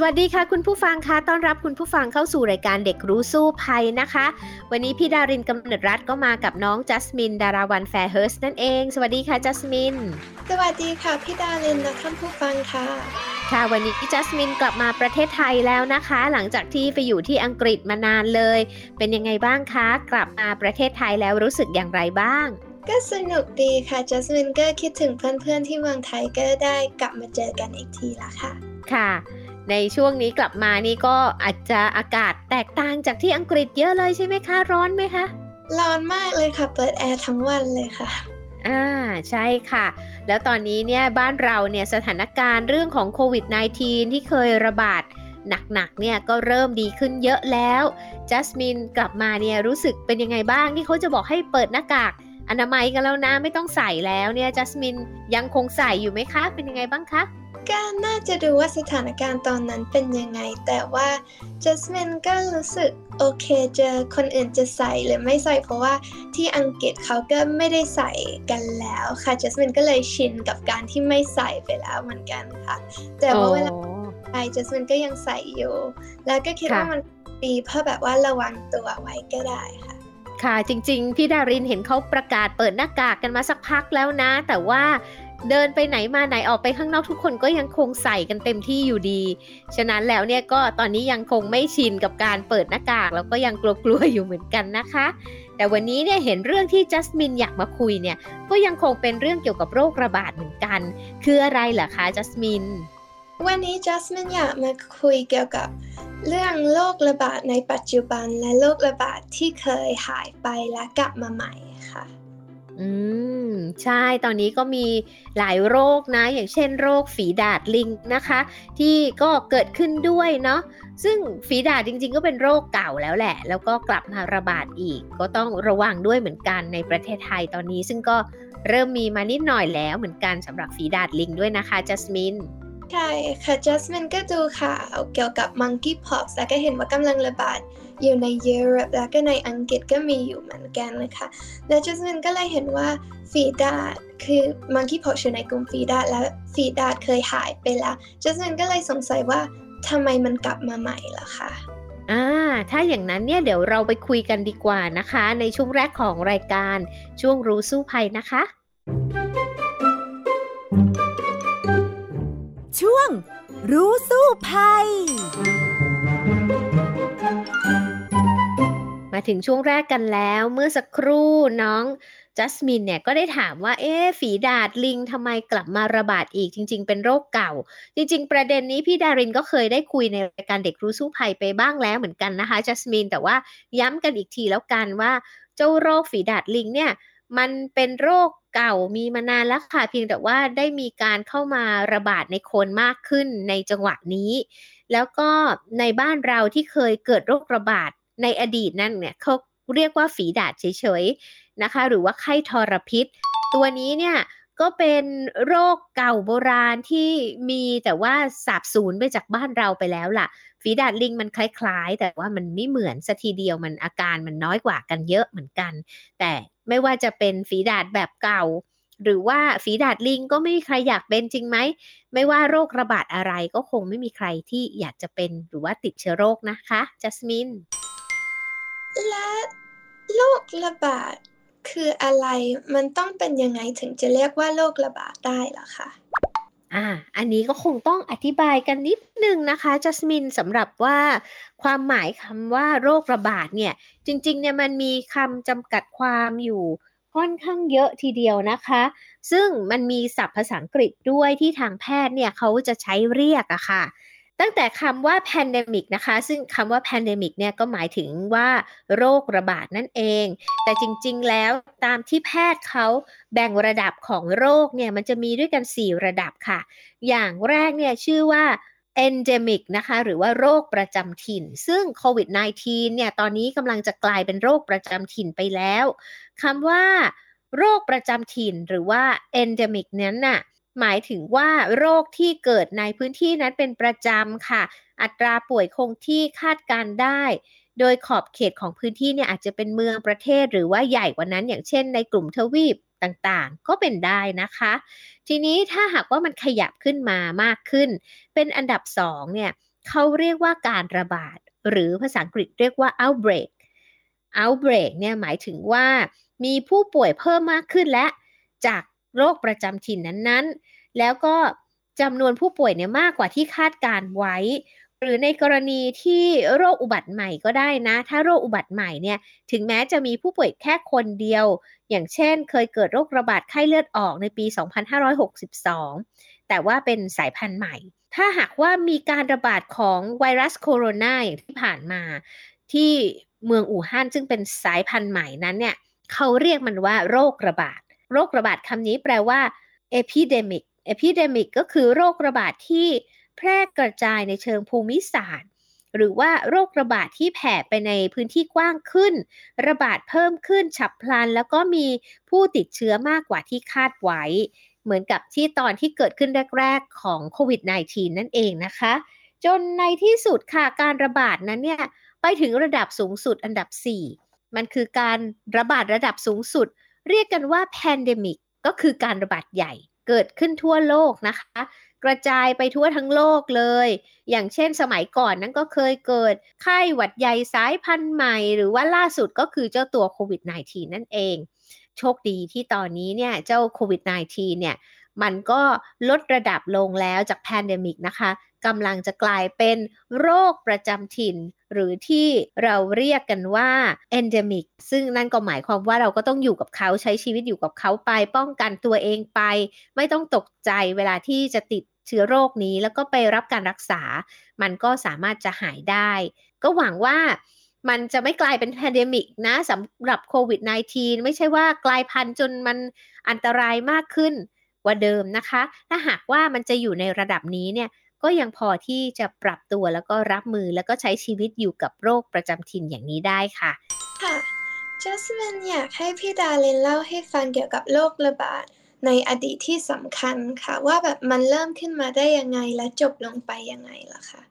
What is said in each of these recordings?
สวัสดีค่ะคุณผู้ฟังคะต้อนรับคุณผู้ฟังเข้าสู่รายการเด็กรู้สู้ภัยนะคะ วันนี้พี่ดารินกำเนิดรัฐก็มากับน้องจัสมินดาราวันแฟร์เฮิร์สนั่นเอง สวัสดีค่ะจัสมิน สวัสดีค่ะพี่ดารินและท่านผู้ฟังค่ะ ค่ะวันนี้พี่จัสมินกลับมาประเทศไทยแล้วนะคะ หลังจากที่ไปอยู่ที่อังกฤษมานานเลย เป็นยังไงบ้างคะ กลับมาประเทศไทยแล้วรู้สึกอย่างไรบ้างก็สนุกดีค่ะจัสมินก็คิดถึงเพื่อนๆที่เมืองไทยก็ได้กลับมาเจอกันอีกทีละค่ะ ค่ะ ในช่วงนี้กลับมานี่ก็อาจจะอากาศแตกต่างจากที่อังกฤษเยอะเลยใช่ไหมคะ ร้อนไหมคะ ร้อนมากเลยค่ะ เปิดแอร์ทั้งวันเลยค่ะอ่าใช่ค่ะ แล้วตอนนี้เนี่ยบ้านเราเนี่ยสถานการณ์เรื่องของโควิด -19 ที่เคยระบาดหนักๆเนี่ยก็เริ่มดีขึ้นเยอะแล้วจัสมินกลับมาเนี่ยรู้สึกเป็นยังไงบ้างที่เขาจะบอกให้เปิดหน้ากากอนามัยกันแล้วนะไม่ต้องใส่แล้วเนี่ยจัสมินยังคงใส่อยู่ไหมคะ เป็นยังไงบ้างคะ ก็น่าจะดูว่าสถานการณ์ตอนนั้นเป็นยังไง แต่ว่าจัสมินก็รู้สึกโอเคเจอคนอื่นจะใส่หรือไม่ใส่เพราะว่าที่อังกฤษเขาก็ไม่ได้ใส่กันแล้วค่ะจัสมินก็เลยชินกับการที่ไม่ใส่ไปแล้วเหมือนกันค่ะ แต่ว่าเวลาไปจัสมินก็ยังใส่อยู่ แล้วก็คิดว่ามันดีเพื่อแบบว่าระวังตัวไว้ก็ได้ค่ะค่ะจริง ๆ พี่ดารินเห็นเขาประกาศเปิดหน้ากากกันมาสักพักแล้วนะ แต่ว่า เดินไปไหนมาไหนออกไปข้างนอกทุกคนก็ยังคงใส่กันเต็มที่อยู่ดี ฉะนั้นแล้วเนี่ยก็ตอนนี้ยังคงไม่ชินกับการเปิดหน้ากากแล้วก็ยังกลัวๆอยู่เหมือนกันนะคะ แต่วันนี้เนี่ยเห็นเรื่องที่จัสมินอยากมาคุยเนี่ยก็ยังคงเป็นเรื่องเกี่ยวกับโรคระบาดเหมือนกัน คืออะไรเหรอคะจัสมิน วันนี้จัสมินอยากมาคุยเกี่ยวกับเรื่องโรคระบาดในปัจจุบันและโรคระบาดที่เคยหายไปและกลับมาใหม่ อืม ใช่ตอนนี้ก็มีหลายโรคนะ อย่างเช่นโรคฝีดาดลิงนะคะ ที่ก็เกิดขึ้นด้วยเนาะซึ่งฝีดาดจริง ๆ ก็เป็นโรคเก่าแล้วแหละ แล้วก็กลับมาระบาดอีก ก็ต้องระวังด้วยเหมือนกันในประเทศไทยตอนนี้ ซึ่งก็เริ่มมีมานิดหน่อยแล้วเหมือนกันสำหรับฝีดาดลิงด้วยนะคะจัสมินใช่ค่ะจัสมินก็ดูข่าวเกี่ยวกับมังกี้พ็อกซ์แล้วก็เห็นว่ากำลังระบาด อยู่ในยุโรปแล้วก็ในอังกฤษก็มีอยู่เหมือนกันนะคะและจัสมินก็เลยเห็นว่าฟีดาดคือมังคีพอกอยู่ในกลุ่มฟีดาดแล้วฟีดาดเคยหายไปแล้วจัสมินก็เลยสงสัยว่าทำไมมันกลับมาใหม่ล่ะคะอ่า ถ้าอย่างนั้นเนี่ยเดี๋ยวเราไปคุยกันดีกว่านะคะ ในช่วงแรกของรายการช่วงรู้สู้ภัยนะคะ ช่วงรู้สู้ภัย มาถึงช่วงแรกกันแล้ว เมื่อสักครู่น้องจัสมินเนี่ยก็ได้ถามว่าเอ๊ฝีดาดลิงทำไมกลับมาระบาดอีกจริง ๆ เป็นโรคเก่า จริง ๆ ประเด็นนี้พี่ดารินก็เคยได้คุยในรายการเด็กรู้สู้ภัยไปบ้างแล้วเหมือนกันนะคะจัสมินแต่ว่าย้ำกันอีกทีแล้วกันว่า เจ้าโรคฝีดาดลิงเนี่ยมันเป็นโรคเก่ามีมานานแล้วค่ะเพียงแต่ว่าได้มีการเข้ามาระบาดในคนมากขึ้นในจังหวะนี้ แล้วก็ในบ้านเราที่เคยเกิดโรคระบาด ในอดีตนั่นเนี่ยเขาเรียกว่าฝีดาดเฉยๆนะคะ หรือว่าไข้ทรพิษ ตัวนี้เนี่ยก็เป็นโรคเก่าโบราณที่มีแต่ว่าสาบสูญไปจากบ้านเราไปแล้วล่ะ ฝีดาดลิงมันคล้ายๆ แต่ว่ามันไม่เหมือนสัทีเดียวมันอาการมันน้อยกว่ากันเยอะเหมือนกัน แต่ไม่ว่าจะเป็นฝีดาดแบบเก่า หรือว่าฝีดาดลิงก็ไม่มีใครอยากเป็นจริงไหม ไม่ว่าโรคระบาดอะไรก็คงไม่มีใครที่อยากจะเป็นหรือว่าติดเชื้อโรคนะคะจัสมิน และโรคระบาดคืออะไร มันต้องเป็นยังไงถึงจะเรียกว่าโรคระบาดได้ล่ะคะอ่า อันนี้ก็คงต้องอธิบายกันนิดนึงนะคะจัสมินสำหรับว่าความหมายคำว่าโรคระบาดเนี่ย จริงๆเนี่ยมันมีคำจำกัดความอยู่ค่อนข้างเยอะทีเดียวนะคะ ซึ่งมันมีศัพท์ภาษาอังกฤษด้วยที่ทางแพทย์เนี่ยเขาจะใช้เรียกอะค่ะ ตั้งแต่คำว่า pandemic นะคะ ซึ่งคำว่า pandemic เนี่ยก็หมายถึงว่าโรคระบาดนั่นเอง แต่จริงๆ แล้วตามที่แพทย์เขาแบ่งระดับของโรคเนี่ยมันจะมีด้วยกัน 4 ระดับค่ะ อย่างแรกเนี่ยชื่อว่า endemic นะคะ หรือว่าโรคประจำถิ่น ซึ่งโควิด -19 เนี่ยตอนนี้กำลังจะกลายเป็นโรคประจำถิ่นไปแล้วคำว่า โรคประจำถิ่นหรือว่า endemic นั้นน่ะ หมายถึงว่าโรคที่เกิดในพื้นที่นั้นเป็นประจำค่ะ อัตราป่วยคงที่คาดการได้ โดยขอบเขตของพื้นที่เนี่ยอาจจะเป็นเมืองประเทศหรือว่าใหญ่กว่านั้น อย่างเช่นในกลุ่มทวีปต่างๆ ก็เป็นได้นะคะ ทีนี้ถ้าหากว่ามันขยับขึ้นมามากขึ้น เป็นอันดับสองเนี่ยเขาเรียกว่าการระบาด หรือภาษาอังกฤษเรียกว่า outbreak outbreak เนี่ยหมายถึงว่ามีผู้ป่วยเพิ่มมากขึ้นและจาก โรคประจำถิ่นนั้นๆ แล้วก็จำนวนผู้ป่วยเนี่ยมากกว่าที่คาดการไว้ หรือในกรณีที่โรคอุบัติใหม่ก็ได้นะ ถ้าโรคอุบัติใหม่เนี่ยถึงแม้จะมีผู้ป่วยแค่คนเดียว อย่างเช่น เคยเกิดโรคระบาดไข้เลือดออกในปี 2562 แต่ว่าเป็นสายพันธุ์ใหม่ ถ้าหากว่ามีการระบาดของไวรัสโคโรนาอย่างที่ผ่านมา ที่เมืองอู่ฮั่นซึ่งเป็นสายพันธุ์ใหม่นั้นเนี่ยเขาเรียกมันว่าโรคระบาด โรคระบาดคำนี้แปลว่า epidemic epidemic ก็คือโรคระบาดที่แพร่กระจายในเชิงภูมิศาสตร์ หรือว่าโรคระบาดที่แผ่ไปในพื้นที่กว้างขึ้น ระบาดเพิ่มขึ้นฉับพลัน แล้วก็มีผู้ติดเชื้อมากกว่าที่คาดไว้ เหมือนกับที่ตอนที่เกิดขึ้นแรก ๆ ของโควิด -19 นั่นเองนะคะ จนในที่สุดค่ะการระบาดนั้นเนี่ยไปถึงระดับสูงสุดอันดับ 4 มันคือการระบาดระดับสูงสุด เรียกกันว่า pandemic ก็คือการระบาดใหญ่เกิดขึ้นทั่วโลกนะคะ กระจายไปทั่วทั้งโลกเลย อย่างเช่นสมัยก่อนนั้นก็เคยเกิดไข้หวัดใหญ่สายพันธุ์ใหม่ หรือว่าล่าสุดก็คือเจ้าตัวโควิด -19 นั่นเอง โชคดีที่ตอนนี้เนี่ยเจ้าโควิด -19 เนี่ยมันก็ลดระดับลงแล้วจาก pandemic นะคะ กำลังจะกลายเป็นโรคประจำถิ่น หรือที่เราเรียกกันว่า endemic ซึ่งนั่นก็หมายความว่าเราก็ต้องอยู่กับเขาใช้ชีวิตอยู่กับเขาไป ป้องกันตัวเองไป ไม่ต้องตกใจเวลาที่จะติดเชื้อโรคนี้แล้วก็ไปรับการรักษา มันก็สามารถจะหายได้ ก็หวังว่ามันจะไม่กลายเป็น pandemic นะสำหรับโควิด -19 ไม่ใช่ว่ากลายพันธุ์จนมันอันตรายมากขึ้นกว่าเดิมนะคะ ถ้าหากว่ามันจะอยู่ในระดับนี้เนี่ย ก็ยังพอที่จะปรับตัวแล้วก็รับมือแล้วก็ใช้ชีวิตอยู่กับโรคประจำถิ่นอย่างนี้ได้ค่ะ ค่ะจัสมินอยากให้พี่ดาเลนเล่าให้ฟังเกี่ยวกับโรคระบาดในอดีตที่สำคัญค่ะ ว่าแบบมันเริ่มขึ้นมาได้ยังไงและจบลงไปยังไงล่ะคะ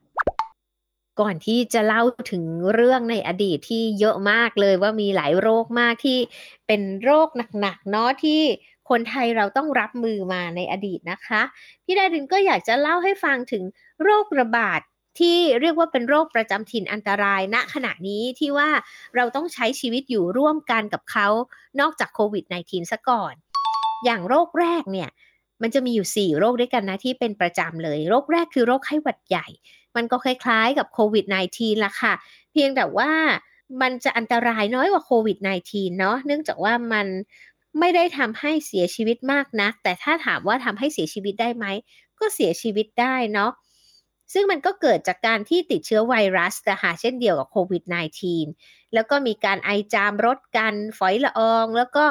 ก่อนที่จะเล่าถึงเรื่องในอดีตที่เยอะมากเลยว่ามีหลายโรคมากที่เป็นโรคหนักๆเนาะที่ คนไทยเราต้องรับมือมาในอดีตนะคะ พี่ดารินก็อยากจะเล่าให้ฟังถึงโรคระบาดที่เรียกว่าเป็นโรคประจำถิ่นอันตรายณขณะนี้ที่ว่าเราต้องใช้ชีวิตอยู่ร่วมกันกับเขานอกจากโควิด -19 ซะก่อน อย่างโรคแรกเนี่ยมันจะมีอยู่ 4 โรคด้วยกันนะที่เป็นประจำเลย โรคแรกคือโรคไข้หวัดใหญ่ มันก็คล้ายๆกับโควิด -19 ละค่ะ เพียงแต่ว่ามันจะอันตรายน้อยกว่าโควิด -19 เนาะเนื่องจากว่ามัน ไม่ได้ทำให้เสียชีวิตมากนัก แต่ถ้าถามว่าทำให้เสียชีวิตได้ไหม ก็เสียชีวิตได้เนาะซึ่งมันก็เกิดจากการที่ติดเชื้อไวรัสนะคะเช่นเดียวกับโควิด -19 แล้วก็มีการไอจามรดกันฝอยละออง แล้วก็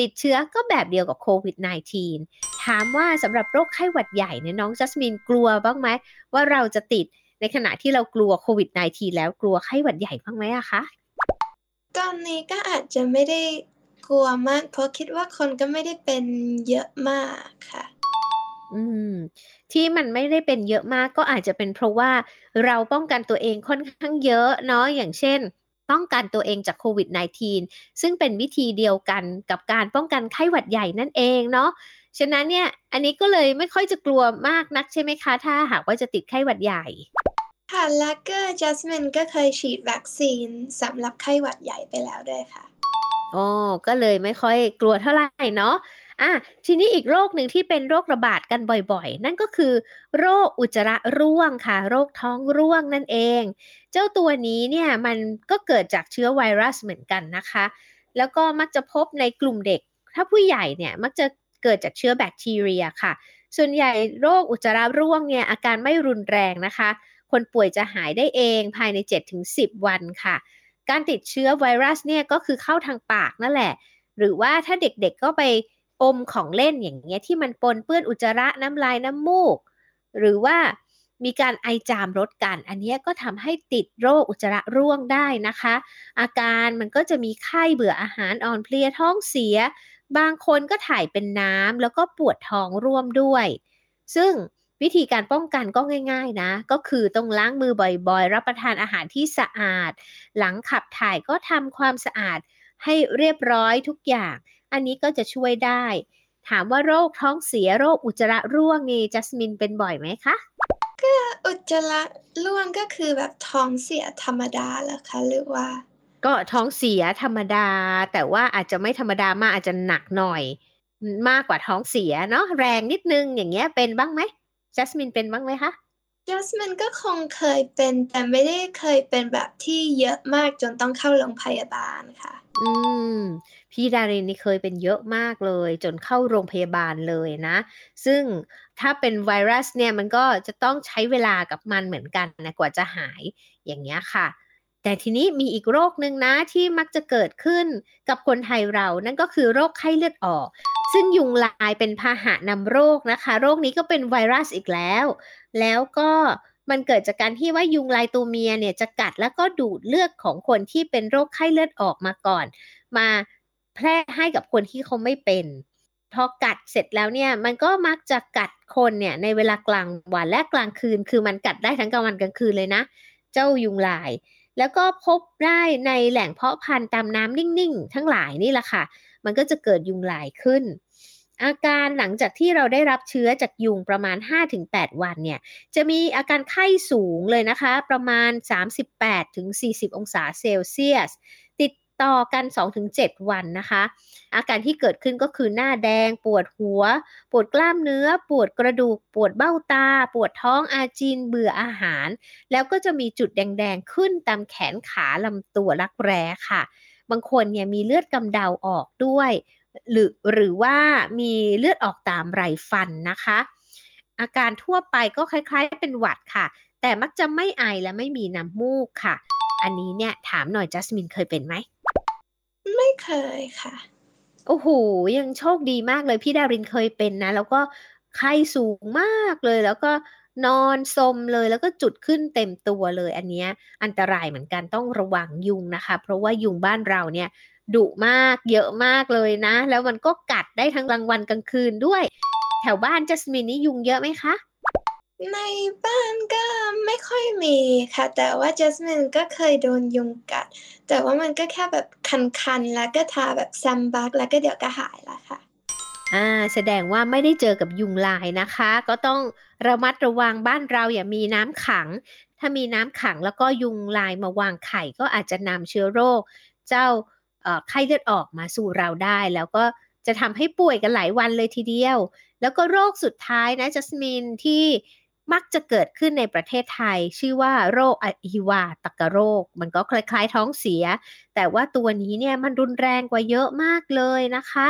ติดเชื้อก็แบบเดียวกับโควิด -19 ถามว่าสำหรับโรคไข้หวัดใหญ่เนี่ยน้องจัสมินกลัวบ้างไหมว่าเราจะติดในขณะที่เรากลัวโควิด -19 แล้วกลัวไข้หวัดใหญ่บ้างไหมอะคะ ตอนนี้ก็อาจจะไม่ได้ กลัวมาก เพราะคิดว่าคนก็ไม่ได้เป็นเยอะมากค่ะ อืม ที่มันไม่ได้เป็นเยอะมากก็อาจจะเป็นเพราะว่าเราป้องกันตัวเองค่อนข้างเยอะเนาะอย่างเช่น ป้องกันตัวเองจากโควิด -19 ซึ่งเป็นวิธีเดียวกันกับการป้องกันไข้หวัดใหญ่นั่นเองเนาะฉะนั้นเนี่ย อันนี้ก็เลยไม่ค่อยจะกลัวมากนักใช่ไหมคะ ถ้าหากว่าจะติดไข้หวัดใหญ่ ค่ะและก็จัสมินก็เคยฉีดวัคซีนสำหรับไข้หวัดใหญ่ไปแล้วด้วยค่ะ อ๋อก็เลยไม่ค่อยกลัวเท่าไหร่เนาะอะทีนี้อีกโรคหนึ่งที่เป็นโรคระบาดกันบ่อยๆ นั่นก็คือ โรคอุจจาระร่วงค่ะ โรคท้องร่วงนั่นเอง เจ้าตัวนี้เนี่ยมันก็เกิดจากเชื้อไวรัสเหมือนกันนะคะ แล้วก็มักจะพบในกลุ่มเด็ก ถ้าผู้ใหญ่เนี่ยมักจะเกิดจากเชื้อแบคทีเรียค่ะ ส่วนใหญ่โรคอุจจาระร่วงเนี่ยอาการไม่รุนแรงนะคะ คนป่วยจะหายได้เองภายใน 7-10 วันค่ะ การติดเชื้อไวรัสเนี่ยก็คือเข้าทางปากนั่นแหละ หรือว่าถ้าเด็กๆก็ไปอมของเล่นอย่างเงี้ยที่มันปนเปื้อนอุจจาระน้ำลายน้ำมูก หรือว่ามีการไอจามรดกัน อันนี้ก็ทำให้ติดโรคอุจจาระร่วงได้นะคะ อาการมันก็จะมีไข้เบื่ออาหารอ่อนเพลียท้องเสีย บางคนก็ถ่ายเป็นน้ำแล้วก็ปวดท้องร่วมด้วย ซึ่ง วิธีการป้องกันก็ง่าย ๆนะ ก็คือต้องล้างมือบ่อยๆ รับประทานอาหารที่สะอาด หลังขับถ่ายก็ทำความสะอาดให้เรียบร้อยทุกอย่าง อันนี้ก็จะช่วยได้ ถามว่าโรคท้องเสียโรคอุจจาระร่วงนี่จัสมินเป็นบ่อยไหมคะอุจจาระร่วงก็คือแบบท้องเสียธรรมดาเหรอคะหรือว่า ก็ท้องเสียธรรมดา แต่ว่าอาจจะไม่ธรรมดามากอาจจะหนักหน่อย มากกว่าท้องเสียเนาะแรงนิดนึงอย่างเงี้ยเป็นบ้างไหม จัสมินเป็นบ้างไหมคะจัสมินก็คงเคยเป็นแต่ไม่ได้เคยเป็นแบบที่เยอะมากจนต้องเข้าโรงพยาบาลค่ะ อืม พี่ดารินนี่เคยเป็นเยอะมากเลย จนเข้าโรงพยาบาลเลยนะ ซึ่งถ้าเป็นไวรัสเนี่ยมันก็จะต้องใช้เวลากับมันเหมือนกันนะกว่าจะหายอย่างเงี้ยค่ะ แต่ทีนี้มีอีกโรคหนึ่งนะที่มักจะเกิดขึ้นกับคนไทยเรานั่นก็คือโรคไข้เลือดออก ซึ่งยุงลายเป็นพาหะนำโรคนะคะ โรคนี้ก็เป็นไวรัสอีกแล้ว แล้วก็มันเกิดจากการที่ว่ายุงลายตัวเมียเนี่ยจะกัดแล้วก็ดูดเลือดของคนที่เป็นโรคไข้เลือดออกมาก่อน มาแพร่ให้กับคนที่เขาไม่เป็นพอกัดเสร็จแล้วเนี่ยมันก็มักจะกัดคนเนี่ยในเวลากลางวันและกลางคืน คือมันกัดได้ทั้งกลางวันกลางคืนเลยนะ เจ้ายุงลาย แล้วก็พบได้ในแหล่งเพาะพันธุ์ตามน้ำนิ่งๆ ทั้งหลายนี่แหละค่ะ มันก็จะเกิดยุงลายขึ้น อาการหลังจากที่เราได้รับเชื้อจากยุงประมาณ 5-8 วันเนี่ย จะมีอาการไข้สูงเลยนะคะ ประมาณ 38-40 องศาเซลเซียส ต่อกัน 2-7 วันนะคะ อาการที่เกิดขึ้นก็คือหน้าแดง ปวดหัว ปวดกล้ามเนื้อ ปวดกระดูก ปวดเบ้าตา ปวดท้องอาเจียนเบื่ออาหาร แล้วก็จะมีจุดแดงๆ ขึ้นตามแขนขาลำตัวรักแร้ค่ะ บางคนเนี่ยมีเลือดกำเดาออกด้วย หรือหรือว่ามีเลือดออกตามไรฟันนะคะ อาการทั่วไปก็คล้ายๆ เป็นหวัดค่ะ แต่มักจะไม่ไอและไม่มีน้ำมูกค่ะอันนี้เนี่ยถามหน่อยจัสมินเคยเป็นไหม ไม่เคยค่ะ โอ้โห ยังโชคดีมากเลยพี่ดารินเคยเป็นนะ แล้วก็ไข้สูงมากเลย แล้วก็นอนสมเลยแล้วก็จุดขึ้นเต็มตัวเลย อันเนี้ยอันตรายเหมือนกันต้องระวังยุงนะคะ เพราะว่ายุงบ้านเราเนี่ยดุมากเยอะมากเลยนะ แล้วมันก็กัดได้ทั้งกลางวันกลางคืนด้วย แถวบ้านจัสมินนี่ยุงเยอะไหมคะ ในบ้านก็ไม่ค่อยมีค่ะ แต่ว่าจัสมินก็เคยโดนยุงกัด แต่ว่ามันก็แค่แบบคันๆ แล้วก็ทาแบบซัมบักแล้วก็เดี๋ยวก็หายละค่ะอ่าแสดงว่าไม่ได้เจอกับยุงลายนะคะ ก็ต้องระมัดระวังบ้านเราอย่ามีน้ำขัง ถ้ามีน้ำขังแล้วก็ยุงลายมาวางไข่ก็อาจจะนำเชื้อโรค เจ้าไข้เลือดออกมาสู่เราได้ แล้วก็จะทำให้ป่วยกันหลายวันเลยทีเดียว แล้วก็โรคสุดท้ายนะจัสมินที่ มักจะเกิดขึ้นในประเทศไทย ชื่อว่าโรคอหิวาตกโรค มันก็คล้ายๆท้องเสีย แต่ว่าตัวนี้เนี่ยมันรุนแรงกว่าเยอะมากเลยนะคะ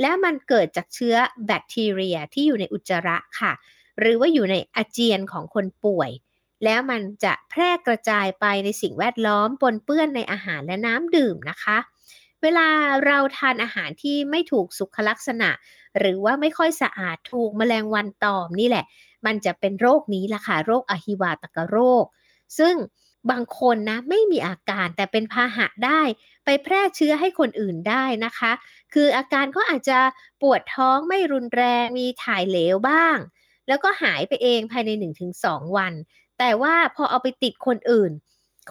และมันเกิดจากเชื้อแบคทีเรียที่อยู่ในอุจจาระค่ะ หรือว่าอยู่ในอาเจียนของคนป่วย แล้วมันจะแพร่กระจายไปในสิ่งแวดล้อมปนเปื้อนในอาหารและน้ำดื่มนะคะเวลาเราทานอาหารที่ไม่ถูกสุขลักษณะ หรือว่าไม่ค่อยสะอาดถูกแมลงวันตอมนี่แหละ มันจะเป็นโรคนี้ล่ะค่ะโรคอหิวาตกโรค ซึ่งบางคนนะไม่มีอาการแต่เป็นพาหะได้ไปแพร่เชื้อให้คนอื่นได้นะคะ คืออาการก็อาจจะปวดท้องไม่รุนแรงมีถ่ายเหลวบ้าง แล้วก็หายไปเองภายใน 1-2 วัน แต่ว่าพอเอาไปติดคนอื่น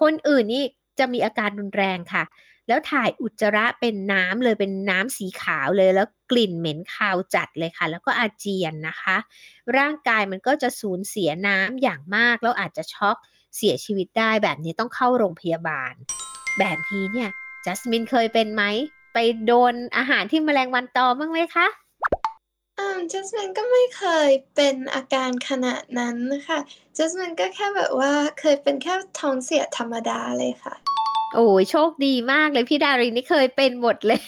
คนอื่นนี่จะมีอาการรุนแรงค่ะ แล้วถ่ายอุจจาระเป็นน้ำเลยเป็นน้ำสีขาวเลย แล้วกลิ่นเหม็นคาวจัดเลยค่ะ แล้วก็อาเจียนนะคะ ร่างกายมันก็จะสูญเสียน้ำอย่างมากแล้วอาจจะช็อกเสียชีวิตได้แบบนี้ต้องเข้าโรงพยาบาล แบบนี้เนี่ยจัสมินเคยเป็นไหมไปโดนอาหารที่แมลงวันตอมบ้างไหมคะอืมจัสมินก็ไม่เคยเป็นอาการขนาดนั้นค่ะจัสมินก็แค่แบบว่าเคยเป็นแค่ท้องเสียธรรมดาเลยค่ะ โอ้ยโชคดีมากเลยพี่ดารินนี่เคยเป็นหมดเลย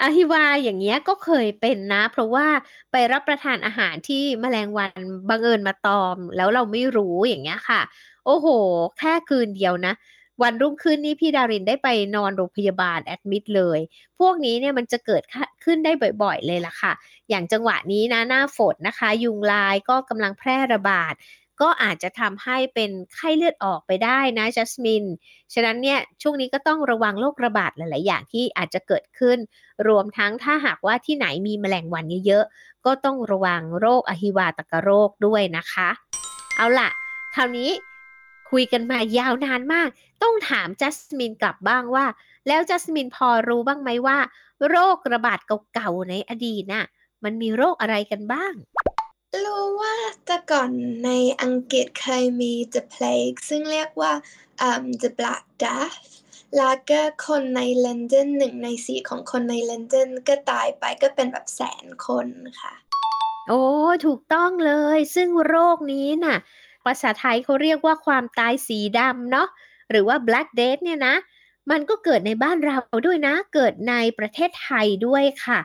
อาฮิวาอย่างเงี้ยก็เคยเป็นนะ เพราะว่าไปรับประทานอาหารที่แมลงวันบังเอิญมาตอม แล้วเราไม่รู้อย่างเงี้ยค่ะ โอ้โห แค่คืนเดียวนะ วันรุ่งขึ้นนี่พี่ดารินได้ไปนอนโรงพยาบาลแอดมิดเลย พวกนี้เนี่ยมันจะเกิดขึ้นได้บ่อยๆเลยล่ะค่ะ อย่างจังหวะนี้นะหน้าฝนนะคะ ยุงลายก็กำลังแพร่ระบาด ก็อาจจะทำให้เป็นไข้เลือดออกไปได้นะจัสมิน ฉะนั้นเนี่ยช่วงนี้ก็ต้องระวังโรคระบาดหลาย ๆ อย่างที่อาจจะเกิดขึ้น รวมทั้งถ้าหากว่าที่ไหนมีแมลงวันเยอะ ๆ ก็ต้องระวังโรคอหิวาตกโรคด้วยนะคะ เอาล่ะคราวนี้คุยกันมายาวนานมาก ต้องถามจัสมินกลับบ้างว่า แล้วจัสมินพอรู้บ้างไหมว่า โรคระบาดเก่าๆในอดีตน่ะมันมีโรคอะไรกันบ้าง รู้ว่าแต่ก่อนในอังกฤษเคยมี the plague ซึ่งเรียกว่า um, the black death แล้วก็คนในลอนดอนหนึ่งในสี่ของคนในลอนดอนก็ตายไปก็เป็นแบบแสนคนค่ะ โอ้ถูกต้องเลย ซึ่งโรคนี้น่ะ ภาษาไทยเขาเรียกว่าความตายสีดำเนาะหรือว่า black death เนี่ยนะ มันก็เกิดในบ้านเราด้วยนะ เกิดในประเทศไทยด้วยค่ะ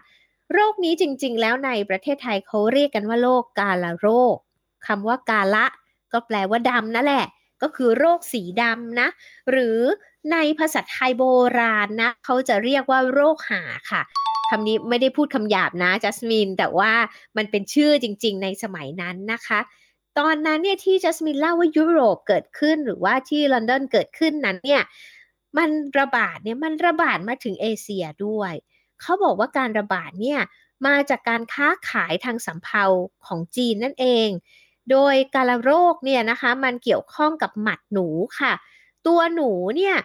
โรคนี้จริง ๆ แล้วในประเทศไทยเขาเรียกกันว่าโรคกาลาโรคคำว่ากาละ ก็แปลว่าดำนั่นแหละ ก็คือโรคสีดำนะ หรือในภาษาไทยโบราณนะเขาจะเรียกว่าโรคหาค่ะคำนี้ไม่ได้พูดคำหยาบนะจัสมินแต่ว่ามันเป็นชื่อจริง ๆ ในสมัยนั้นนะคะ ตอนนั้นเนี่ยที่จัสมินเล่าว่ายุโรปเกิดขึ้นหรือว่าที่ลอนดอนเกิดขึ้นนั้นเนี่ยมันระบาดเนี่ยมันระบาดมาถึงเอเชียด้วย เขาบอกว่าการระบาดเนี่ยมาจากการค้าขายทางสำเภาของจีนนั่นเอง โดยการโรคเนี่ยนะคะมันเกี่ยวข้องกับหมัดหนูค่ะ ตัวหนูเนี่ย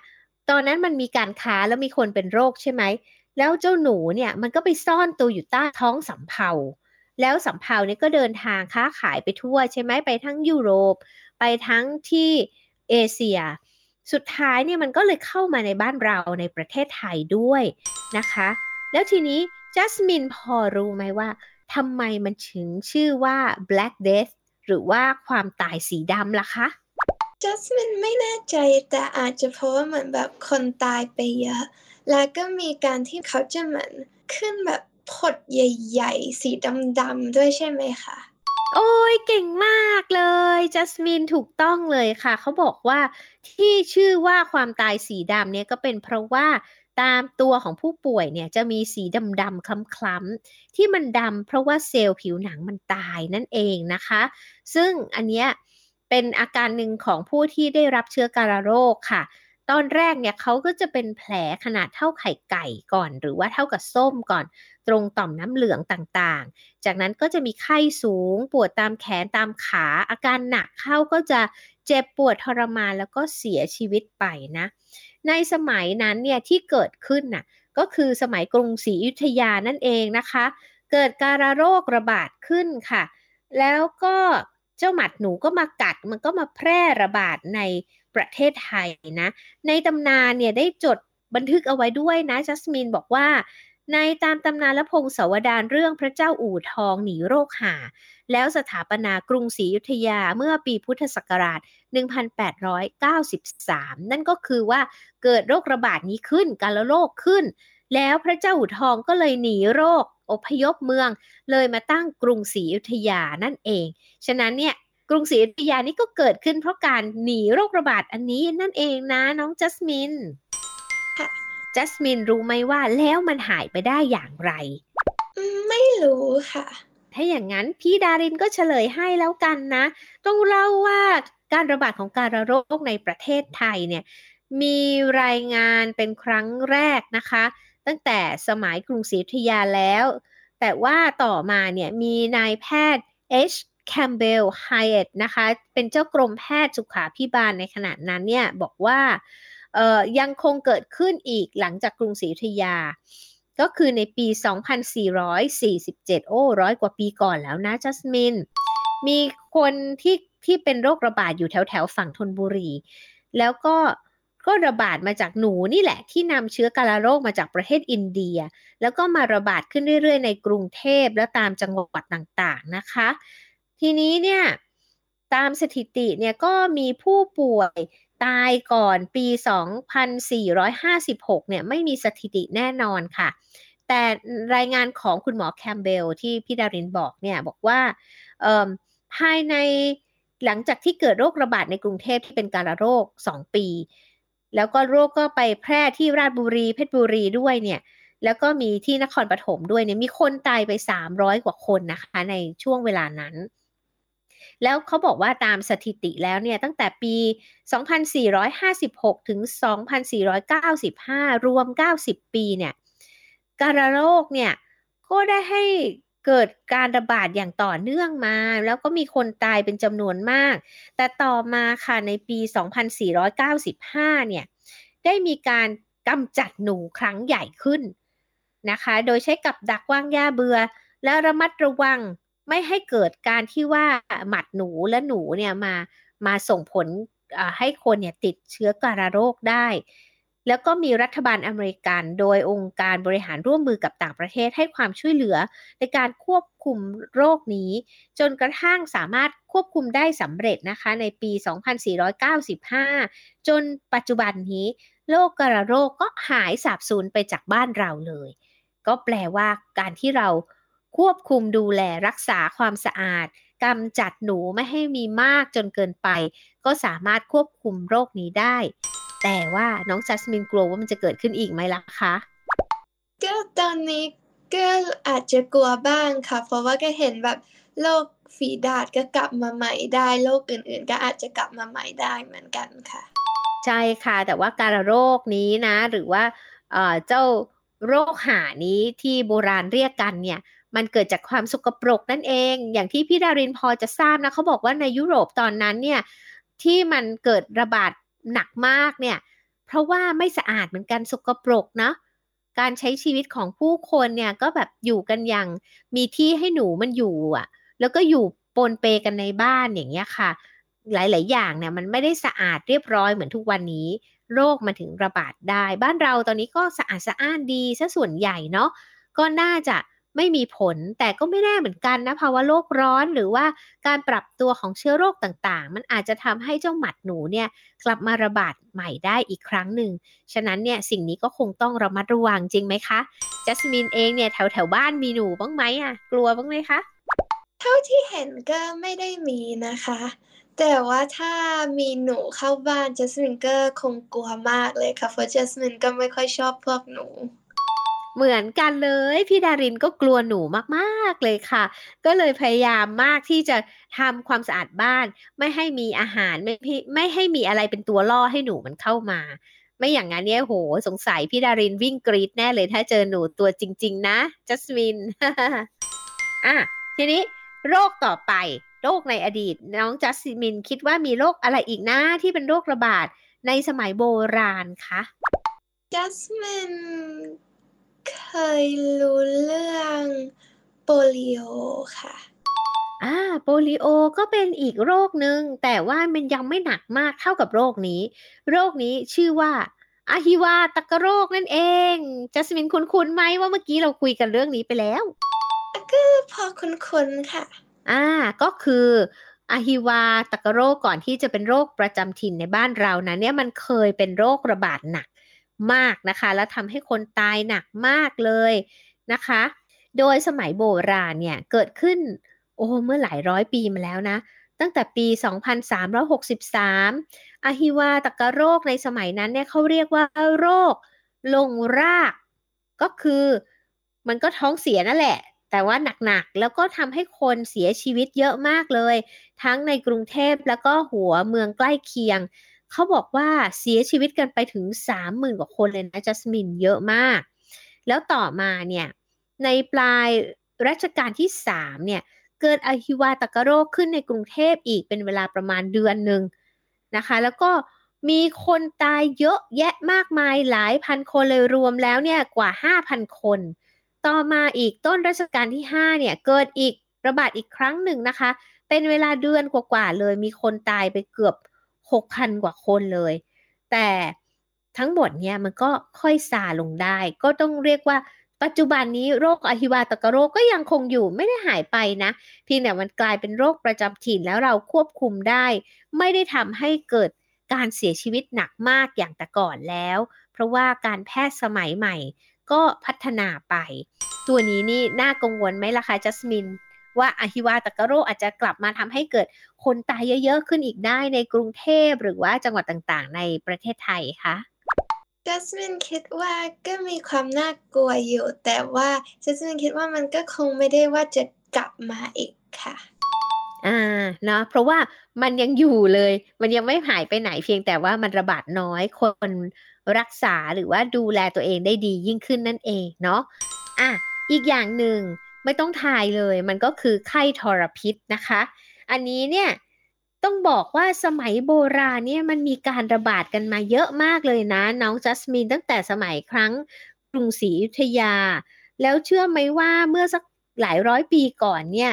ตอนนั้นมันมีการค้าแล้วมีคนเป็นโรคใช่ไหม แล้วเจ้าหนูเนี่ยมันก็ไปซ่อนตัวอยู่ใต้ท้องสำเภา แล้วสำเภาเนี่ยก็เดินทางค้าขายไปทั่วใช่ไหมไปทั้งยุโรป ไปทั้งที่เอเชีย สุดท้ายเนี่ยมันก็เลยเข้ามาในบ้านเราในประเทศไทยด้วยนะคะ แล้วทีนี้จัสมินพอรู้ไหมว่าทำไมมันถึงชื่อว่า black death หรือว่าความตายสีดำล่ะคะจัสมินไม่แน่ใจแต่อาจจะเพราะว่าเหมือนแบบคนตายไปเยอะ แล้วก็มีการที่เขาจะเหมือนขึ้นแบบผดใหญ่ๆ สีดำๆด้วยใช่ไหมคะโอ้ยเก่งมากเลยจัสมินถูกต้องเลยค่ะ เขาบอกว่าที่ชื่อว่าความตายสีดำเนี่ยก็เป็นเพราะว่า ตามตัวของผู้ป่วยเนี่ยจะมีสีดำๆคล้ำๆที่มันดำเพราะว่าเซลล์ผิวหนังมันตายนั่นเองนะคะ ซึ่งอันเนี้ยเป็นอาการหนึ่งของผู้ที่ได้รับเชื้อการโรคค่ะ ตอนแรกเนี่ยเขาก็จะเป็นแผลขนาดเท่าไข่ไก่ก่อน หรือว่าเท่ากับส้มก่อน ตรงต่อมน้ำเหลืองต่างๆ จากนั้นก็จะมีไข้สูง ปวดตามแขนตามขา อาการหนักเข้าก็จะเจ็บปวดทรมานแล้วก็เสียชีวิตไปนะ ในสมัยนั้นเนี่ยที่เกิดขึ้นน่ะก็คือสมัยกรุงศรีอยุธยานั่นเองนะคะ เกิดการโรคระบาดขึ้นค่ะ แล้วก็เจ้าหมัดหนูก็มากัดมันก็มาแพร่ระบาดในประเทศไทยนะ ในตำนานเนี่ยได้จดบันทึกเอาไว้ด้วยนะจัสมินบอกว่า ในตามตำนานและพงศาวดารเรื่องพระเจ้าอู่ทองหนีโรคหา แล้วสถาปนากรุงศรีอยุธยาเมื่อปีพุทธศักราช 1893 นั่นก็คือว่าเกิดโรคระบาดนี้ขึ้นการละโรคขึ้น แล้วพระเจ้าอู่ทองก็เลยหนีโรค อพยพเมือง เลยมาตั้งกรุงศรีอยุธยานั่นเอง ฉะนั้นเนี่ยกรุงศรีอยุธยานี่ก็เกิดขึ้นเพราะการหนีโรคระบาดอันนี้นั่นเองนะน้องจัสมิน จัสมินรู้ไหมว่าแล้วมันหายไปได้อย่างไรอืมไม่รู้ค่ะ ถ้าอย่างนั้นพี่ดารินก็เฉลยให้แล้วกันนะ ต้องเล่าว่าการระบาดของการระโรคในประเทศไทยเนี่ยมีรายงานเป็นครั้งแรกนะคะ ตั้งแต่สมัยกรุงศรีอยุธยาแล้ว แต่ว่าต่อมาเนี่ยมีนายแพทย์ H. Campbell Hyatt นะคะ เป็นเจ้ากรมแพทย์สุขาพิบาลในขณะนั้นเนี่ยบอกว่าเอ่อ ยังคงเกิดขึ้นอีกหลังจากกรุงศรีอยุธยา ก็คือในปี 2447 โอ้ร้อยกว่าปีก่อนแล้วนะจัสมิน มีคนที่ที่เป็นโรคระบาดอยู่แถวแถวฝั่งธนบุรี แล้วก็ก็ระบาดมาจากหนูนี่แหละที่นำเชื้อกาฬโรคมาจากประเทศอินเดีย แล้วก็มาระบาดขึ้นเรื่อยๆ ในกรุงเทพและตามจังหวัดต่างๆนะคะ ทีนี้เนี่ยตามสถิติเนี่ยก็มีผู้ป่วย ตายก่อนปี 2456 เนี่ยไม่มีสถิติแน่นอนค่ะ แต่รายงานของคุณหมอแคมเบลที่พี่ดารินบอกเนี่ยบอกว่าภายในหลังจากที่เกิดโรคระบาดในกรุงเทพที่เป็นการโรค 2 ปี แล้วก็โรคก็ไปแพร่ที่ราชบุรีเพชรบุรีด้วยเนี่ยแล้วก็มีที่นครปฐมด้วยเนี่ยมีคนตายไป 300 กว่าคนนะคะในช่วงเวลานั้น แล้วเขาบอกว่าตามสถิติแล้วเนี่ยตั้งแต่ปี 2456 ถึง 2495 รวม 90 ปีเนี่ยการโรคเนี่ยก็ได้ให้เกิดการระบาดอย่างต่อเนื่องมา แล้วก็มีคนตายเป็นจำนวนมาก แต่ต่อมาค่ะในปี 2495 เนี่ยได้มีการกำจัดหนูครั้งใหญ่ขึ้นนะคะ โดยใช้กับดักว่างหญ้าเบือ และระมัดระวัง ไม่ให้เกิดการที่ว่าหมัดหนูและหนูเนี่ยมามาส่งผลให้คนเนี่ยติดเชื้อการโรคได้ แล้วก็มีรัฐบาลอเมริกัน โดยองค์การบริหารร่วมมือกับต่างประเทศให้ความช่วยเหลือในการควบคุมโรคนี้ จนกระทั่งสามารถควบคุมได้สำเร็จนะคะในปี 2495 จนปัจจุบันนี้โรคการะโรคก็หายสาบสูญไปจากบ้านเราเลย ก็แปลว่าการที่เรา ควบคุมดูแลรักษาความสะอาดกำจัดหนูไม่ให้มีมากจนเกินไป ก็สามารถควบคุมโรคนี้ได้ แต่ว่าน้องจัสมินกลัวว่ามันจะเกิดขึ้นอีกไหมล่ะคะก็ตอนนี้ก็อาจจะกลัวบ้างค่ะ เพราะว่าก็เห็นแบบโรคฝีดาดก็กลับมาใหม่ได้โรคอื่นๆ ก็อาจจะกลับมาใหม่ได้เหมือนกันค่ะ ใช่ค่ะ แต่ว่าการโรคนี้นะ หรือว่าเจ้าโรคหานี้ที่โบราณเรียกกันเนี่ย มันเกิดจากความสกปรกนั่นเอง อย่างที่พี่ดารินพอจะทราบนะเขาบอกว่าในยุโรปตอนนั้นเนี่ยที่มันเกิดระบาดหนักมากเนี่ยเพราะว่าไม่สะอาดเหมือนกันสกปรกนะการใช้ชีวิตของผู้คนเนี่ยก็แบบอยู่กันอย่างมีที่ให้หนูมันอยู่อะ แล้วก็อยู่ปนเปกันในบ้านอย่างเงี้ยค่ะ หลาย ๆ อย่างเนี่ยมันไม่ได้สะอาดเรียบร้อยเหมือนทุกวันนี้ โรคมาถึงระบาดได้ บ้านเราตอนนี้ก็สะอาดสะอ้านดีซะส่วนใหญ่เนาะก็น่าจะ ไม่มีผลแต่ก็ไม่แน่เหมือนกันนะภาวะโลกร้อนหรือว่าการปรับตัวของเชื้อโรคต่างๆ มันอาจจะทำให้เจ้าหมัดหนูเนี่ยกลับมาระบาดใหม่ได้อีกครั้งหนึ่ง ฉะนั้นเนี่ยสิ่งนี้ก็คงต้องระมัดระวังจริงไหมคะจัสมินเองเนี่ยแถวแถวบ้านมีหนูบ้างไหมอะ กลัวบ้างไหมคะ เท่าที่เห็นก็ไม่ได้มีนะคะ แต่ว่าถ้ามีหนูเข้าบ้านจัสมินก็คงกลัวมากเลยค่ะเพราะจัสมินก็ไม่ค่อยชอบพวกหนู เหมือนกันเลย พี่ดารินก็กลัวหนูมากๆเลยค่ะ ก็เลยพยายามมากที่จะทำความสะอาดบ้าน ไม่ให้มีอาหารไม่ไม่ให้มีอะไรเป็นตัวล่อให้หนูมันเข้ามา ไม่อย่างนั้นเนี่ยโห สงสัยพี่ดารินวิ่งกรีดแน่เลยถ้าเจอหนูตัวจริง ๆ นะจัสมินอะทีนี้โรคต่อไปโรคในอดีต น้องจัสมินคิดว่ามีโรคอะไรอีกนะที่เป็นโรคระบาดในสมัยโบราณคะจัสมิน เคยรู้เรื่องโปลิโอค่ะ อ่าโปลิโอก็เป็นอีกโรคหนึ่งแต่ว่ามันยังไม่หนักมากเท่ากับโรคนี้ โรคนี้ชื่อว่าอาฮิวาตะกโรคนั่นเองจัสมินคุ้นๆไหมว่าเมื่อกี้เราคุยกันเรื่องนี้ไปแล้วก็พอคุ้นๆค่ะ อ่า ก็คืออาฮิวาตะกโรคก่อนที่จะเป็นโรคประจำถิ่นในบ้านเรานะเนี่ยมันเคยเป็นโรคระบาดหนัก มากนะคะ แล้วทำให้คนตายหนักมากเลยนะคะ โดยสมัยโบราณเนี่ยเกิดขึ้นโอ้เมื่อหลายร้อยปีมาแล้วนะ ตั้งแต่ปี 2363อะฮิวาตกโรคในสมัยนั้นเนี่ยเขาเรียกว่าโรคลงราก ก็คือมันก็ท้องเสียนั่นแหละแต่ว่าหนักๆ แล้วก็ทำให้คนเสียชีวิตเยอะมากเลย ทั้งในกรุงเทพแล้วก็หัวเมืองใกล้เคียง เขาบอกว่าเสียชีวิตกันไปถึงสามหมื่นกว่าคนเลยนะจัสมินเยอะมาก แล้วต่อมาเนี่ยในปลายรัชกาลที่สามเนี่ย เกิดอหิวาตกโรคขึ้นในกรุงเทพอีกเป็นเวลาประมาณเดือนหนึ่งนะคะ แล้วก็มีคนตายเยอะแยะมากมายหลายพันคนเลยรวมแล้วเนี่ยกว่า 5,000 คน ต่อมาอีกต้นรัชกาลที่ 5 เนี่ย เกิดอีกระบาดอีกครั้งหนึ่งนะคะ เป็นเวลาเดือนกว่าๆเลยมีคนตายไปเกือบ 6,000 กว่าคนเลย แต่ทั้งหมดเนี่ยมันก็ค่อยซาลงได้ ก็ต้องเรียกว่าปัจจุบันนี้โรคอหิวาตกโรคก็ยังคงอยู่ไม่ได้หายไปนะเพียงแต่มันกลายเป็นโรคประจำถิ่นแล้วเราควบคุมได้ ไม่ได้ทำให้เกิดการเสียชีวิตหนักมากอย่างแต่ก่อนแล้ว เพราะว่าการแพทย์สมัยใหม่ก็พัฒนาไป ตัวนี้นี่น่ากังวลไหมล่ะคะจัสมิน ว่าอหิวาตกโรคอาจจะกลับมาทำให้เกิดคนตายเยอะๆ ขึ้นอีกได้ในกรุงเทพหรือว่าจังหวัดต่างๆ ในประเทศไทยคะจัสมินคิดว่าก็มีความน่ากลัวอยู่ แต่ว่าจัสมินคิดว่ามันก็คงไม่ได้ว่าจะกลับมาอีกค่ะออ่าเนาะเพราะว่ามันยังอยู่เลย มันยังไม่หายไปไหนเพียงแต่ว่ามันระบาดน้อยคนรักษาหรือว่าดูแลตัวเองได้ดียิ่งขึ้นนั่นเองเนาะอะอีกอย่างหนึ่ง ไม่ต้องทายเลย มันก็คือไข้ทรพิษนะคะ อันนี้เนี่ยต้องบอกว่าสมัยโบราณเนี่ยมันมีการระบาดกันมาเยอะมากเลยนะ น้องจัสมินตั้งแต่สมัยครั้งกรุงศรีอยุธยา แล้วเชื่อไหมว่าเมื่อสักหลายร้อยปีก่อนเนี่ย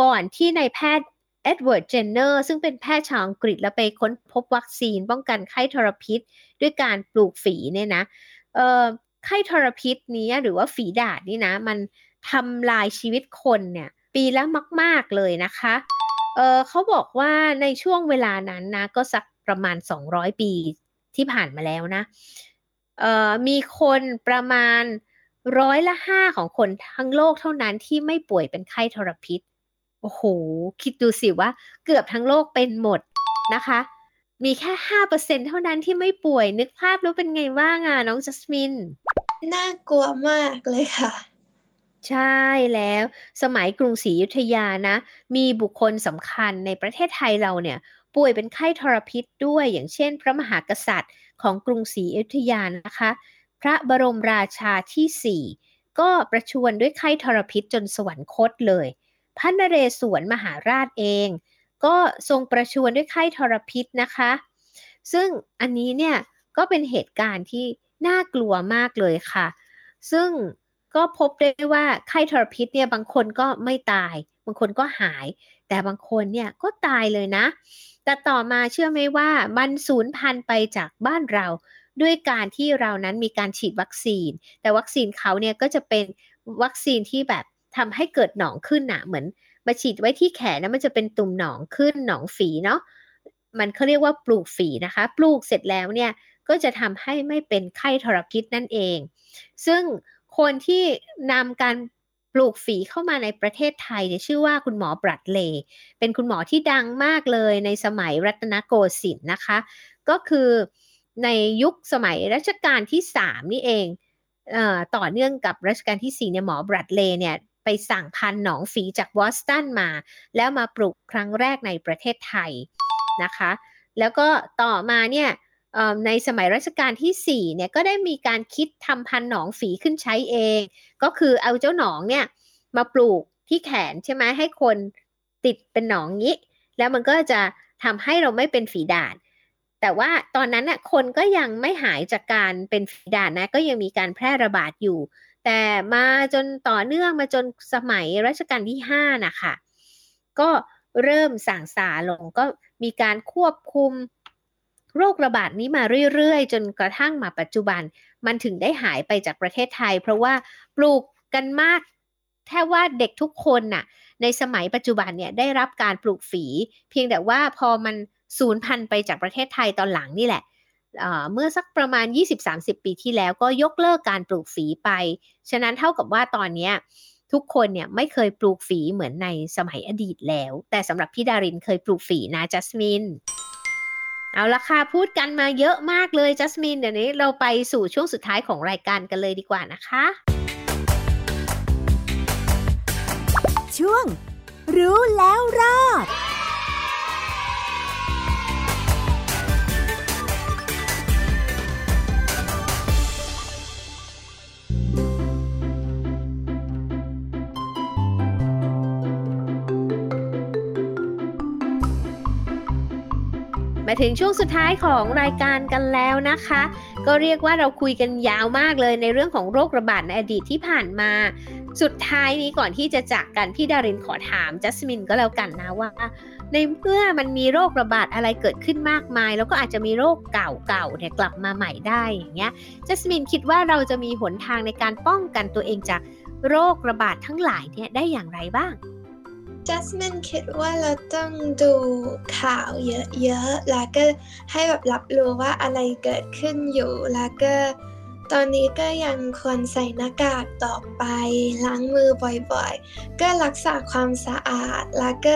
ก่อนที่นายแพทย์เอ็ดเวิร์ดเจนเนอร์ซึ่งเป็นแพทย์ชาวอังกฤษแล้วไปค้นพบวัคซีนป้องกันไข้ทรพิษ ด้วยการปลูกฝีเนี่ยนะไข้ทรพิษนี้หรือว่าฝีดาษนี่นะ มัน ทำลายชีวิตคนเนี่ยปีละมาก ๆ เลยนะคะ เออเขาบอกว่าในช่วงเวลานั้นนะก็สักประมาณ 200 ปีที่ผ่านมาแล้วนะ เออมีคนประมาณร้อยละห้าของคนทั้งโลกเท่านั้นที่ไม่ป่วยเป็นไข้ทรพิษ โอ้โห คิดดูสิว่าเกือบทั้งโลกเป็นหมดนะคะ มีแค่ห้าเปอร์เซ็นเท่านั้นที่ไม่ป่วยนึกภาพแล้วเป็นไงบ้างอะน้องจัสมิน น่ากลัวมากเลยค่ะ ใช่แล้วสมัยกรุงศรีอยุธยานะ มีบุคคลสำคัญในประเทศไทยเราเนี่ยป่วยเป็นไข้ทรพิษด้วยอย่างเช่น พระมหากษัตริย์ของกรุงศรีอยุธยานะคะ พระบรมราชาที่สี่ก็ประชวรด้วยไข้ทรพิษจนสวรรคตเลย พระนเรศวรมหาราชเอง ก็ทรงประชวรด้วยไข้ทรพิษนะคะ ซึ่งอันนี้เนี่ยก็เป็นเหตุการณ์ที่น่ากลัวมากเลยค่ะ ซึ่ง ก็พบได้ว่าไข้ทรพิษเนี่ยบางคนก็ไม่ตาย บางคนก็หาย แต่บางคนเนี่ยก็ตายเลยนะ แต่ต่อมาเชื่อไหมว่ามันสูญพันธุ์ไปจากบ้านเรา ด้วยการที่เรานั้นมีการฉีดวัคซีน แต่วัคซีนเขาเนี่ยก็จะเป็นวัคซีนที่แบบทำให้เกิดหนองขึ้นนะเหมือนมาฉีดไว้ที่แขนแล้วมันจะเป็นตุ่มหนองขึ้นหนองฝีเนาะมันเขาเรียกว่าปลูกฝีนะคะ ปลูกเสร็จแล้วเนี่ยก็จะทำให้ไม่เป็นไข้ทรพิษนั่นเอง ซึ่ง คนที่นำการปลูกฝีเข้ามาในประเทศไทยเนี่ยชื่อว่าคุณหมอบรัดเล เป็นคุณหมอที่ดังมากเลยในสมัยรัตนโกสินทร์นะคะ ก็คือในยุคสมัยรัชกาลที่สามนี่เองเออต่อเนื่องกับรัชกาลที่สี่เนี่ยหมอบรัดเลเนี่ยไปสั่งพันหนองฝีจากบอสตันมา แล้วมาปลูกครั้งแรกในประเทศไทยนะคะ แล้วก็ต่อมาเนี่ย ในสมัยรัชกาลที่4เนี่ยก็ได้มีการคิดทำพันหนองฝีขึ้นใช้เอง ก็คือเอาเจ้าหนองเนี่ยมาปลูกที่แขนใช่ไหมให้คนติดเป็นหนองงี้ แล้วมันก็จะทำให้เราไม่เป็นฝีดาษแต่ว่าตอนนั้นน่ะคนก็ยังไม่หายจากการเป็นฝีดาษนะก็ยังมีการแพร่ระบาดอยู่ แต่มาจนต่อเนื่องมาจนสมัยรัชกาลที่5นะคะก็เริ่มสั่งสาลงก็มีการควบคุม โรคระบาดนี้มาเรื่อยๆ จนกระทั่งมาปัจจุบัน มันถึงได้หายไปจากประเทศไทย เพราะว่าปลูกกันมากแค่ว่าเด็กทุกคนน่ะ ในสมัยปัจจุบันเนี่ยได้รับการปลูกฝี เพียงแต่ว่าพอมันสูญพันธุ์ไปจากประเทศไทยตอนหลังนี่แหละเมื่อสักประมาณ 20-30 ปีที่แล้วก็ยกเลิกการปลูกฝีไป ฉะนั้นเท่ากับว่าตอนนี้ทุกคนเนี่ยไม่เคยปลูกฝีเหมือนในสมัยอดีตแล้ว แต่สำหรับพี่ดารินเคยปลูกฝีนะจัสมิน เอาละค่ะพูดกันมาเยอะมากเลยจัสมินเดี๋ยวนี้เราไปสู่ช่วงสุดท้ายของรายการกันเลยดีกว่านะคะ ช่วง รู้แล้วรอด ถึงช่วงสุดท้ายของรายการกันแล้วนะคะ ก็เรียกว่าเราคุยกันยาวมากเลยในเรื่องของโรคระบาดในอดีตที่ผ่านมา สุดท้ายนี้ก่อนที่จะจากกันพี่ดารินขอถามจัสมินก็แล้วกันนะว่า ในเมื่อมันมีโรคระบาดอะไรเกิดขึ้นมากมาย แล้วก็อาจจะมีโรคเก่าๆเนี่ยกลับมาใหม่ได้อย่างเงี้ยจัสมินคิดว่าเราจะมีหนทางในการป้องกันตัวเองจากโรคระบาดทั้งหลายเนี่ยได้อย่างไรบ้าง จัสมินคิดว่าเราต้องดูข่าวเยอะๆ แล้วก็ให้แบบรับรู้ว่าอะไรเกิดขึ้นอยู่ แล้วก็ตอนนี้ก็ยังควรใส่หน้ากากต่อไป ล้างมือบ่อยๆ ก็รักษาความสะอาด แล้วก็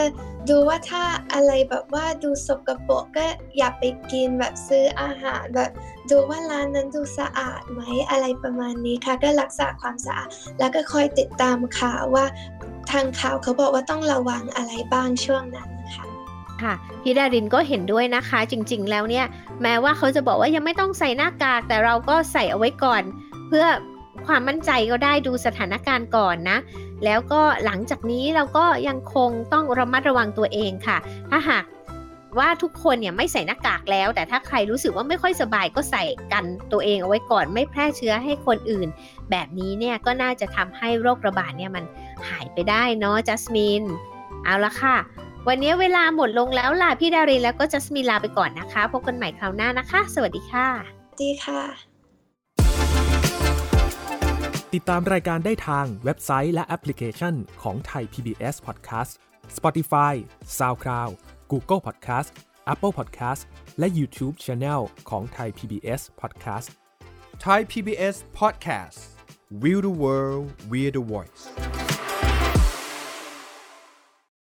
ดูว่าถ้าอะไรแบบว่าดูสกปรกก็อย่าไปกินแบบซื้ออาหารแบบดูว่าร้านนั้นดูสะอาดไหมอะไรประมาณนี้ค่ะ ก็รักษาความสะอาด แล้วก็คอยติดตามข่าวว่า ทางข่าวเขาบอกว่าต้องระวังอะไรบ้างช่วงนั้นค่ะค่ะพี่ดารินก็เห็นด้วยนะคะ จริง ๆ แล้วเนี่ย แม้ว่าเขาจะบอกว่ายังไม่ต้องใส่หน้ากาก แต่เราก็ใส่เอาไว้ก่อน เพื่อความมั่นใจก็ได้ดูสถานการณ์ก่อนนะ แล้วก็หลังจากนี้เราก็ยังคงต้องระมัดระวังตัวเองค่ะ ถ้าหากว่าทุกคนเนี่ยไม่ใส่หน้ากากแล้ว แต่ถ้าใครรู้สึกว่าไม่ค่อยสบายก็ใส่กันตัวเองเอาไว้ก่อน ไม่แพร่เชื้อให้คนอื่น แบบนี้เนี่ยก็น่าจะทำให้โรคระบาดเนี่ยมัน หายไปได้เนาะจัสมิน เอาละค่ะ วันนี้เวลาหมดลงแล้วล่ะพี่ดารินแล้วก็จัสมินลาไปก่อนนะคะ พบกันใหม่คราวหน้านะคะ สวัสดีค่ะดีค่ะ ติดตามรายการได้ทางเว็บไซต์และแอปพลิเคชันของไทย PBS Podcast Spotify SoundCloud Google Podcast Apple Podcast และ YouTube Channel ของไทย PBS Podcast Thai PBS Podcast We the World We the Voice